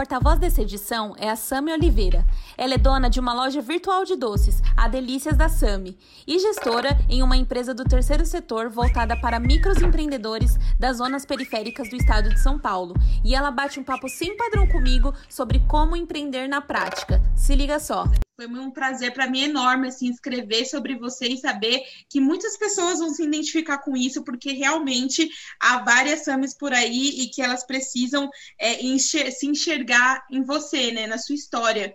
porta-voz dessa edição é a Sami Oliveira. Ela é dona de uma loja virtual de doces, a Delícias da Sami, e gestora em uma empresa do terceiro setor voltada para microempreendedores das zonas periféricas do estado de São Paulo. E ela bate um papo sem padrão comigo sobre como empreender na prática. Se liga só. Foi um prazer para mim enorme assim escrever sobre você e saber que muitas pessoas vão se identificar com isso, porque realmente há várias Samis por aí e que elas precisam é, enxer se enxergar em você, né, na sua história.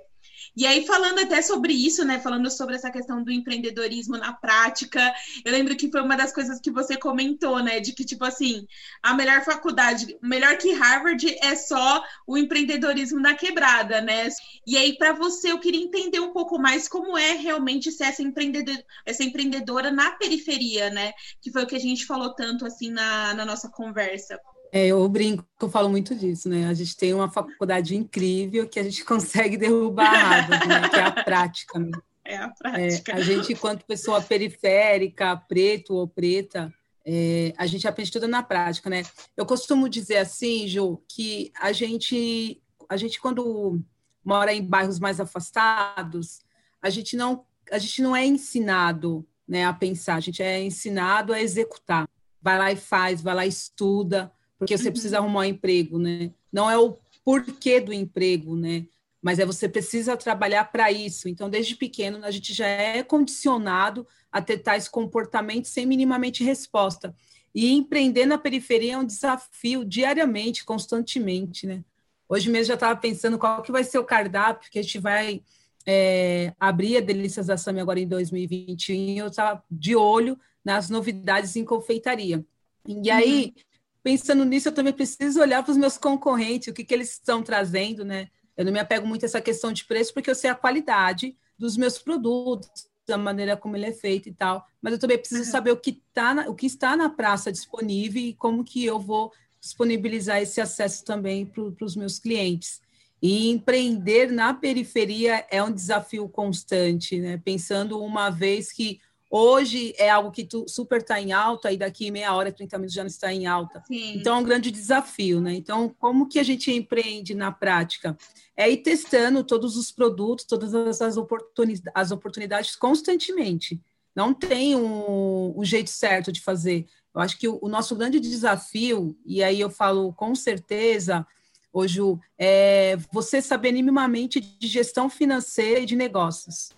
E aí, falando até sobre isso, né? Falando sobre essa questão do empreendedorismo na prática, eu lembro que foi uma das coisas que você comentou, né? De que, tipo assim, a melhor faculdade, melhor que Harvard é só o empreendedorismo na quebrada, né? E aí, para você, eu queria entender um pouco mais como é realmente ser essa, empreendedor, essa empreendedora na periferia, né? Que foi o que a gente falou tanto assim na, na nossa conversa. É, eu brinco, eu falo muito disso, né? A gente tem uma faculdade incrível que a gente consegue derrubar a né? Que é a prática. Né? É a prática. É, a gente, enquanto pessoa periférica, preto ou preta, é, a gente aprende tudo na prática, né? Eu costumo dizer assim, Ju, que a gente, a gente quando mora em bairros mais afastados, a gente não, a gente não é ensinado, né, a pensar, a gente é ensinado a executar. Vai lá e faz, vai lá e estuda, porque você precisa uhum. arrumar um emprego, né? Não é o porquê do emprego, né? Mas é você precisa trabalhar para isso. Então, desde pequeno, a gente já é condicionado a ter tais comportamentos sem minimamente resposta. E empreender na periferia é um desafio diariamente, constantemente, né? Hoje mesmo já estava pensando qual que vai ser o cardápio que a gente vai é, abrir a Delícias da Sami agora em 2021. E eu estava de olho nas novidades em confeitaria. E aí, uhum pensando nisso, eu também preciso olhar para os meus concorrentes, o que, que eles estão trazendo, né? Eu não me apego muito a essa questão de preço, porque eu sei a qualidade dos meus produtos, da maneira como ele é feito e tal, mas eu também preciso saber o que, tá na, o que está na praça disponível e como que eu vou disponibilizar esse acesso também para os meus clientes. E empreender na periferia é um desafio constante, né? Pensando uma vez que Hoje é algo que tu, super está em alta e daqui meia hora, 30 minutos já não está em alta. Sim. Então é um grande desafio, né? Então, como que a gente empreende na prática? É ir testando todos os produtos, todas as oportunidades, as oportunidades constantemente. Não tem um, um, jeito certo de fazer. Eu acho que o, o, nosso grande desafio, e aí eu falo com certeza, hoje, é você saber minimamente de gestão financeira e de negócios.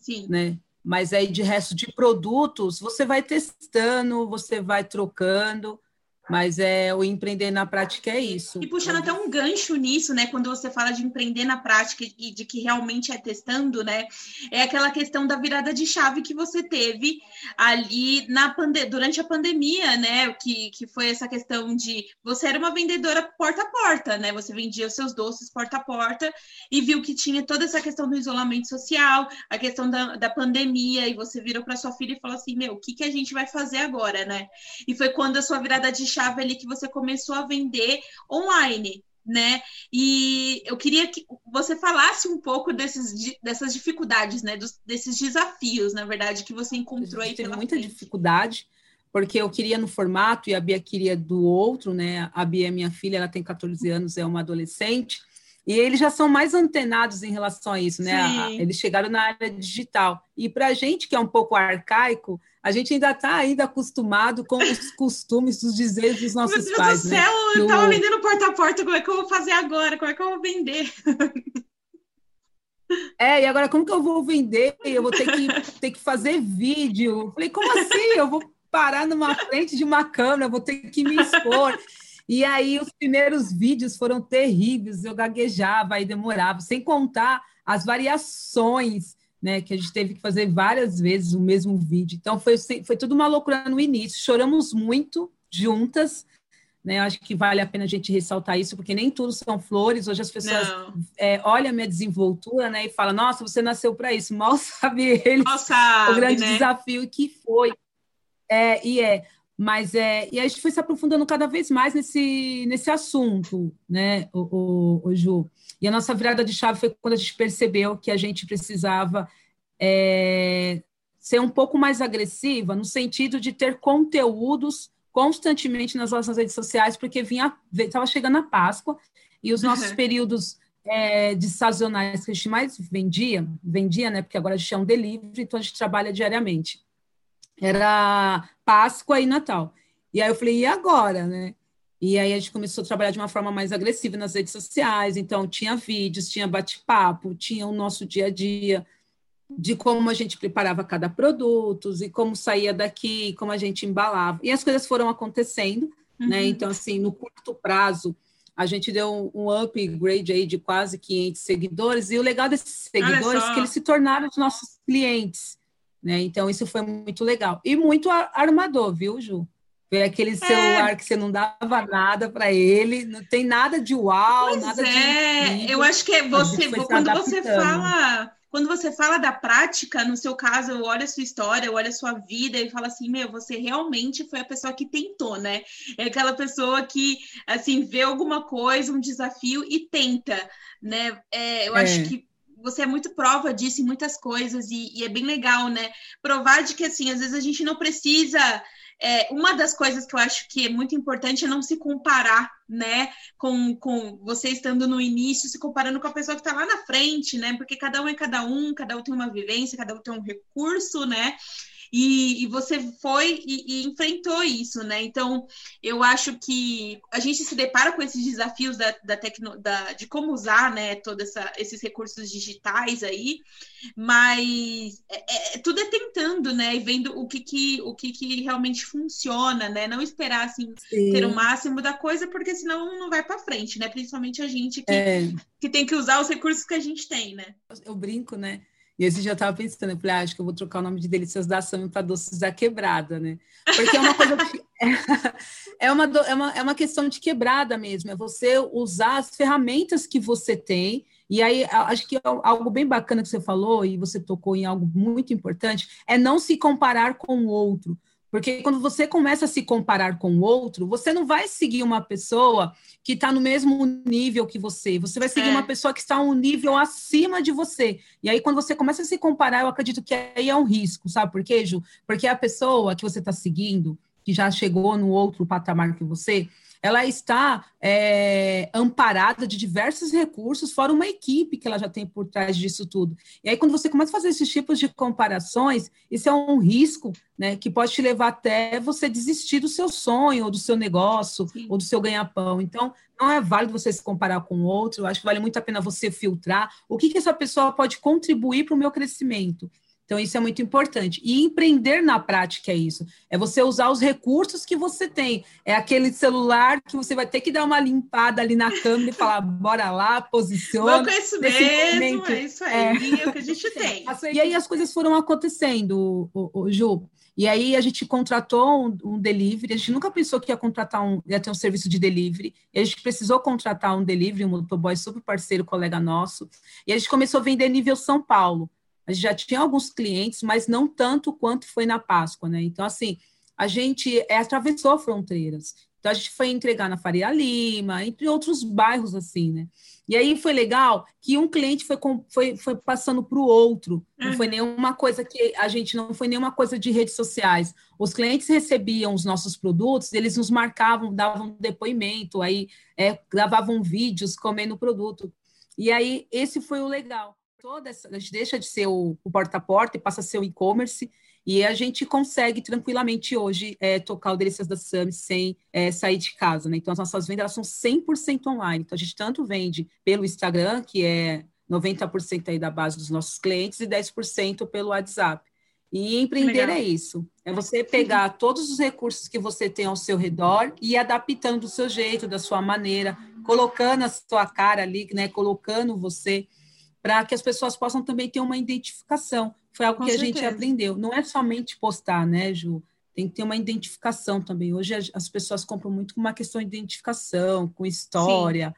Sim. Né? Mas aí de resto de produtos, você vai testando, você vai trocando, mas é o empreender na prática é isso. E puxando até um gancho nisso, né? Quando você fala de empreender na prática e de que realmente é testando, né? É aquela questão da virada de chave que você teve ali na pande durante a pandemia, né? Que, que foi essa questão de você era uma vendedora porta a porta, né? Você vendia os seus doces porta a porta e viu que tinha toda essa questão do isolamento social, a questão da, da pandemia, e você virou para sua filha e falou assim: Meu, o que, que a gente vai fazer agora, né? E foi quando a sua virada de chave chave ali que você começou a vender online, né? E eu queria que você falasse um pouco desses, dessas dificuldades, né? Dos, desses desafios, na verdade, que você encontrou aí. Teve muita frente. dificuldade, porque eu queria no formato e a Bia queria do outro, né? A Bia é minha filha, ela tem 14 anos, é uma adolescente. E eles já são mais antenados em relação a isso, né? Eles chegaram na área digital. E para a gente, que é um pouco arcaico, a gente ainda está ainda acostumado com os costumes, os dizeres dos nossos Meu pais. Meu Deus do céu, né? eu estava vendendo porta a porta, como é que eu vou fazer agora? Como é que eu vou vender? É, e agora como que eu vou vender? Eu vou ter que, ter que fazer vídeo. Eu falei, como assim? Eu vou parar numa frente de uma câmera, vou ter que me expor. E aí os primeiros vídeos foram terríveis, eu gaguejava e demorava, sem contar as variações, né, que a gente teve que fazer várias vezes o mesmo vídeo. Então foi, foi tudo uma loucura no início, choramos muito juntas, né? Acho que vale a pena a gente ressaltar isso, porque nem tudo são flores. Hoje as pessoas é, olham a minha desenvoltura, né, e falam: Nossa, você nasceu para isso. Mal sabe eles Mal sabe, o grande né? desafio que foi. É, e é. Mas é, e a gente foi se aprofundando cada vez mais nesse, nesse assunto, né, o, o, o Ju. E a nossa virada de chave foi quando a gente percebeu que a gente precisava é, ser um pouco mais agressiva, no sentido de ter conteúdos constantemente nas nossas redes sociais, porque vinha estava chegando a Páscoa e os nossos uhum. períodos é, de sazonais que a gente mais vendia, vendia, né? Porque agora a gente é um delivery, então a gente trabalha diariamente. Era Páscoa e Natal. E aí eu falei, e agora, né? E aí a gente começou a trabalhar de uma forma mais agressiva nas redes sociais. Então, tinha vídeos, tinha bate-papo, tinha o nosso dia a dia de como a gente preparava cada produto e como saía daqui, como a gente embalava. E as coisas foram acontecendo, né? uhum. né? Então, assim, no curto prazo, a gente deu um upgrade aí de quase 500 seguidores. E o legal desses seguidores é que eles se tornaram os nossos clientes, né? Então, isso foi muito legal. E muito armador, viu, Ju? Foi aquele é. celular é. que você não dava nada para ele, não tem nada de uau, pois nada é. de. Eu acho que é você, quando você fala. Quando você fala da prática, no seu caso, eu olho a sua história, eu olho a sua vida e falo assim, meu, você realmente foi a pessoa que tentou, né? É aquela pessoa que, assim, vê alguma coisa, um desafio e tenta, né? É, eu é. acho que você é muito prova disso em muitas coisas e, e, é bem legal, né? Provar de que, assim, às vezes a gente não precisa é, uma das coisas que eu acho que é muito importante é não se comparar, né, com, com você estando no início, se comparando com a pessoa que está lá na frente, né, porque cada um é cada um, cada um tem uma vivência, cada um tem um recurso, né, e, e você foi e, e, enfrentou isso, né? Então, eu acho que a gente se depara com esses desafios da, da, tecno, da de como usar, né, todos esses recursos digitais aí, mas é, é, tudo é tentando, né? E vendo o que, que, o que, que realmente funciona, né? Não esperar assim Sim. ter o máximo da coisa, porque senão não vai para frente, né? Principalmente a gente que, é. que tem que usar os recursos que a gente tem, né? Eu brinco, né? E esse eu estava pensando, eu falei, ah, acho que eu vou trocar o nome de Delícias da Sam para Doces da Quebrada, né? Porque é uma coisa que, é, uma, é, uma, é uma questão de quebrada mesmo, é você usar as ferramentas que você tem. E aí, acho que é algo bem bacana que você falou, e você tocou em algo muito importante, é não se comparar com o outro. Porque quando você começa a se comparar com o outro, você não vai seguir uma pessoa que está no mesmo nível que você. Você vai seguir é. uma pessoa que está um nível acima de você. E aí, quando você começa a se comparar, eu acredito que aí é um risco, sabe por quê, Ju? Porque a pessoa que você está seguindo, que já chegou no outro patamar que você, ela está é, amparada de diversos recursos, fora uma equipe que ela já tem por trás disso tudo. E aí, quando você começa a fazer esses tipos de comparações, isso é um risco né, que pode te levar até você desistir do seu sonho, ou do seu negócio, Sim. ou do seu ganha-pão. Então, não é válido você se comparar com outro, eu acho que vale muito a pena você filtrar o que, que essa pessoa pode contribuir para o meu crescimento. Então, isso é muito importante. E empreender na prática é isso. É você usar os recursos que você tem. É aquele celular que você vai ter que dar uma limpada ali na câmera e falar, bora lá, posiciona. Com isso mesmo, momento. é isso aí, é. é o que a gente tem. E aí as coisas foram acontecendo, o, o, Ju. E aí a gente contratou um, um, delivery, a gente nunca pensou que ia contratar um, ia ter um serviço de delivery, e a gente precisou contratar um delivery, um motoboy super parceiro, colega nosso, e a gente começou a vender nível São Paulo. A gente já tinha alguns clientes, mas não tanto quanto foi na Páscoa, né? Então, assim, a gente é, atravessou fronteiras. Então, a gente foi entregar na Faria Lima, entre outros bairros, assim, né? E aí foi legal que um cliente foi, foi, foi passando para o outro. Não foi uhum. nenhuma coisa que a gente não foi nenhuma coisa de redes sociais. Os clientes recebiam os nossos produtos, eles nos marcavam, davam depoimento, aí é, gravavam vídeos comendo o produto. E aí esse foi o legal toda essa, a gente deixa de ser o, o porta a porta e passa a ser o e-commerce e a gente consegue tranquilamente hoje é, tocar o Delícias da Sami sem é, sair de casa, né? Então as nossas vendas são 100% online. Então a gente tanto vende pelo Instagram, que é 90% aí da base dos nossos clientes e 10% pelo WhatsApp. E empreender Legal. é isso. É você pegar todos os recursos que você tem ao seu redor e ir adaptando do seu jeito, da sua maneira, colocando a sua cara ali, né? Colocando você para que as pessoas possam também ter uma identificação. Foi algo Com que certeza. a gente aprendeu. Não é somente postar, né, Ju? Tem que ter uma identificação também. Hoje as pessoas compram muito com uma questão de identificação, com história.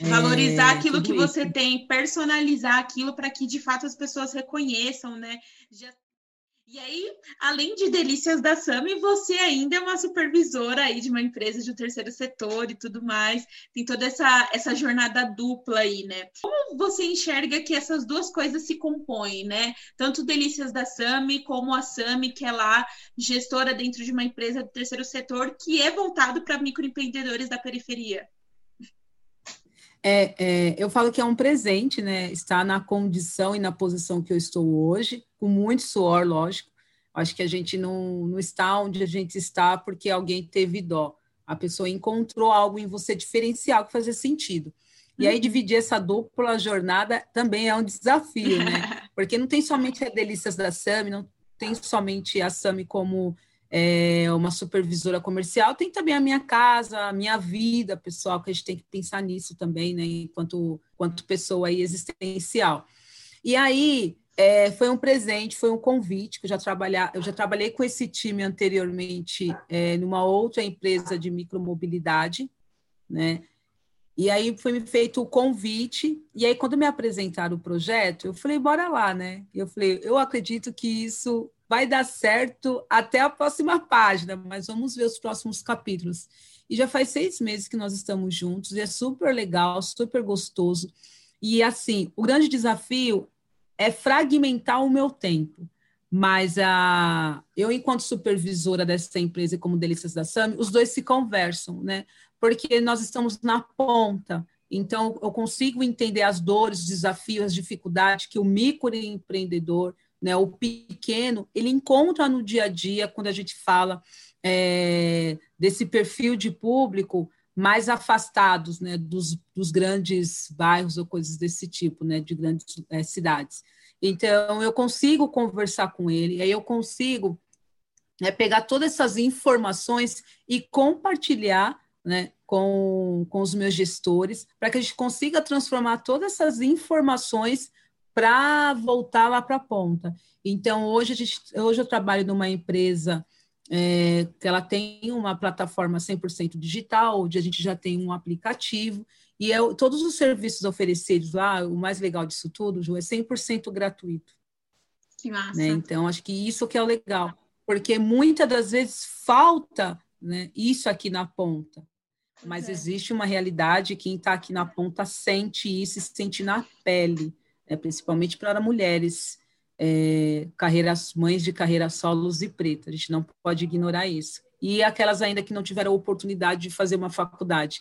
É, Valorizar aquilo que isso. você tem, personalizar aquilo para que de fato as pessoas reconheçam, né? Já e aí, além de delícias da Sami, você ainda é uma supervisora aí de uma empresa de um terceiro setor e tudo mais. Tem toda essa, essa jornada dupla aí, né? Como você enxerga que essas duas coisas se compõem, né? Tanto delícias da Sami como a Sami, que é lá gestora dentro de uma empresa do terceiro setor que é voltado para microempreendedores da periferia. É, é, eu falo que é um presente, né? Estar na condição e na posição que eu estou hoje, com muito suor, lógico. Acho que a gente não, não está onde a gente está porque alguém teve dó. A pessoa encontrou algo em você diferencial que fazia sentido. E aí, uhum. dividir essa dupla jornada também é um desafio, né? Porque não tem somente a Delícias da Sami, não tem somente a Sami como é, uma supervisora comercial, tem também a minha casa, a minha vida pessoal, que a gente tem que pensar nisso também, né? Enquanto, enquanto pessoa aí existencial. E aí, é, foi um presente, foi um convite que eu já trabalhar, eu já trabalhei com esse time anteriormente é, numa outra empresa de micromobilidade, né? E aí foi me feito o convite, e aí quando me apresentaram o projeto, eu falei, bora lá, né? Eu falei, eu acredito que isso vai dar certo até a próxima página, mas vamos ver os próximos capítulos. E já faz seis meses que nós estamos juntos, e é super legal, super gostoso. E assim, o grande desafio é fragmentar o meu tempo. Mas a, eu, enquanto supervisora dessa empresa e como Delícias da Sami, os dois se conversam, né? Porque nós estamos na ponta. Então, eu consigo entender as dores, os desafios, as dificuldades que o microempreendedor, né, o pequeno, ele encontra no dia a dia quando a gente fala é, desse perfil de público mais afastados né, dos, dos, grandes bairros ou coisas desse tipo, né, de grandes é, cidades. Então, eu consigo conversar com ele, aí eu consigo né, pegar todas essas informações e compartilhar né, com, com os meus gestores, para que a gente consiga transformar todas essas informações para voltar lá para a ponta. Então, hoje, a gente, hoje eu trabalho numa empresa é, que ela tem uma plataforma 100% digital, onde a gente já tem um aplicativo, e é, todos os serviços oferecidos lá, o mais legal disso tudo, Ju, é 100% gratuito. Que massa. Né? Então, acho que isso que é o legal, porque muitas das vezes falta né, isso aqui na ponta, mas é. existe uma realidade, quem está aqui na ponta sente isso, sente na pele, né, principalmente para mulheres é, carreiras mães de carreira solos e preta. A gente não pode ignorar isso. E aquelas ainda que não tiveram oportunidade de fazer uma faculdade.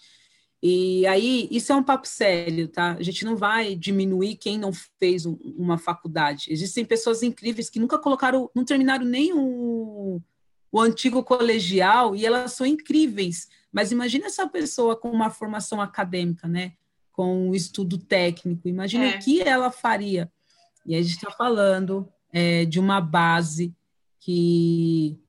E aí, isso é um papo sério, tá? A gente não vai diminuir quem não fez um, uma faculdade. Existem pessoas incríveis que nunca colocaram, não terminaram nem o, o antigo colegial e elas são incríveis. Mas imagina essa pessoa com uma formação acadêmica, né? Com um estudo técnico. Imagina é. o que ela faria. E a gente está falando é, de uma base que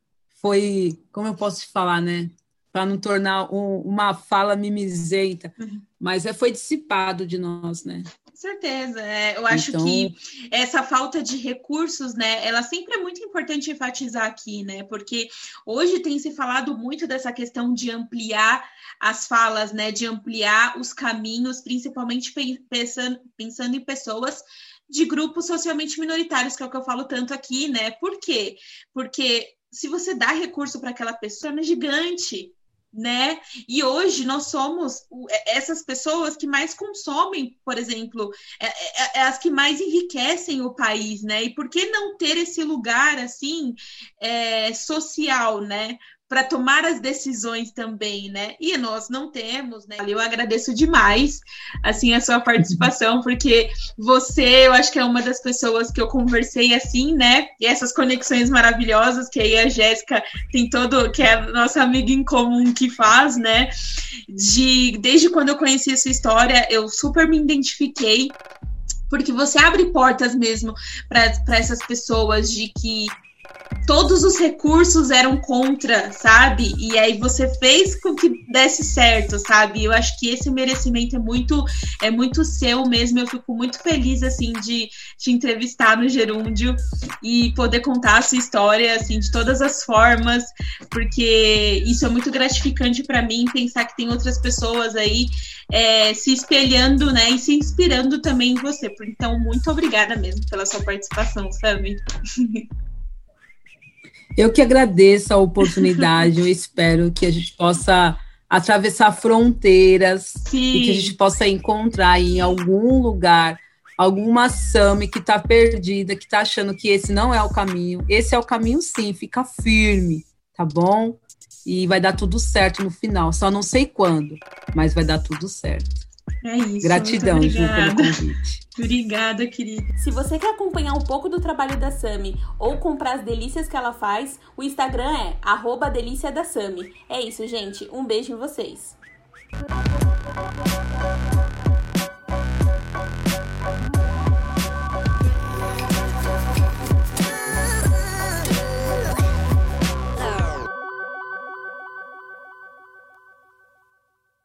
foi, como eu posso te falar, né? Para não tornar um, uma fala mimizenta, uhum. mas é, foi dissipado de nós, né? Com certeza. É, eu acho então... que essa falta de recursos, né, ela sempre é muito importante enfatizar aqui, né? Porque hoje tem se falado muito dessa questão de ampliar as falas, né? De ampliar os caminhos, principalmente pensando, pensando em pessoas de grupos socialmente minoritários, que é o que eu falo tanto aqui, né? Por quê? Porque se você dá recurso para aquela pessoa, é gigante, né? E hoje nós somos é, essas pessoas que mais consomem, por exemplo, é, é, é, as que mais enriquecem o país, né? E por que não ter esse lugar assim é, social, né? Para tomar as decisões também, né? E nós não temos, né? Eu agradeço demais, assim, a sua participação, porque você, eu acho que é uma das pessoas que eu conversei assim, né? E essas conexões maravilhosas que aí a Jéssica tem todo, que é a nossa amiga em comum que faz, né? De desde quando eu conheci a sua história, eu super me identifiquei porque você abre portas mesmo para essas pessoas de que todos os recursos eram contra, sabe? E aí você fez com que desse certo, sabe? Eu acho que esse merecimento é muito é muito seu mesmo. Eu fico muito feliz assim de te entrevistar no Gerúndio e poder contar a sua história assim de todas as formas, porque isso é muito gratificante para mim pensar que tem outras pessoas aí é, se espelhando, né, e se inspirando também em você. Então, muito obrigada mesmo pela sua participação, Sami. Eu que agradeço a oportunidade, eu espero que a gente possa atravessar fronteiras Sim. e que a gente possa encontrar em algum lugar alguma Sami que está perdida, que está achando que esse não é o caminho. Esse é o caminho sim, fica firme, tá bom? E vai dar tudo certo no final. Só não sei quando, mas vai dar tudo certo. É isso. Gratidão, Ju, pelo convite. Obrigada, querida. Se você quer acompanhar um pouco do trabalho da Sami ou comprar as delícias que ela faz, o Instagram é arroba delícia da Sami. É isso, gente. Um beijo em vocês.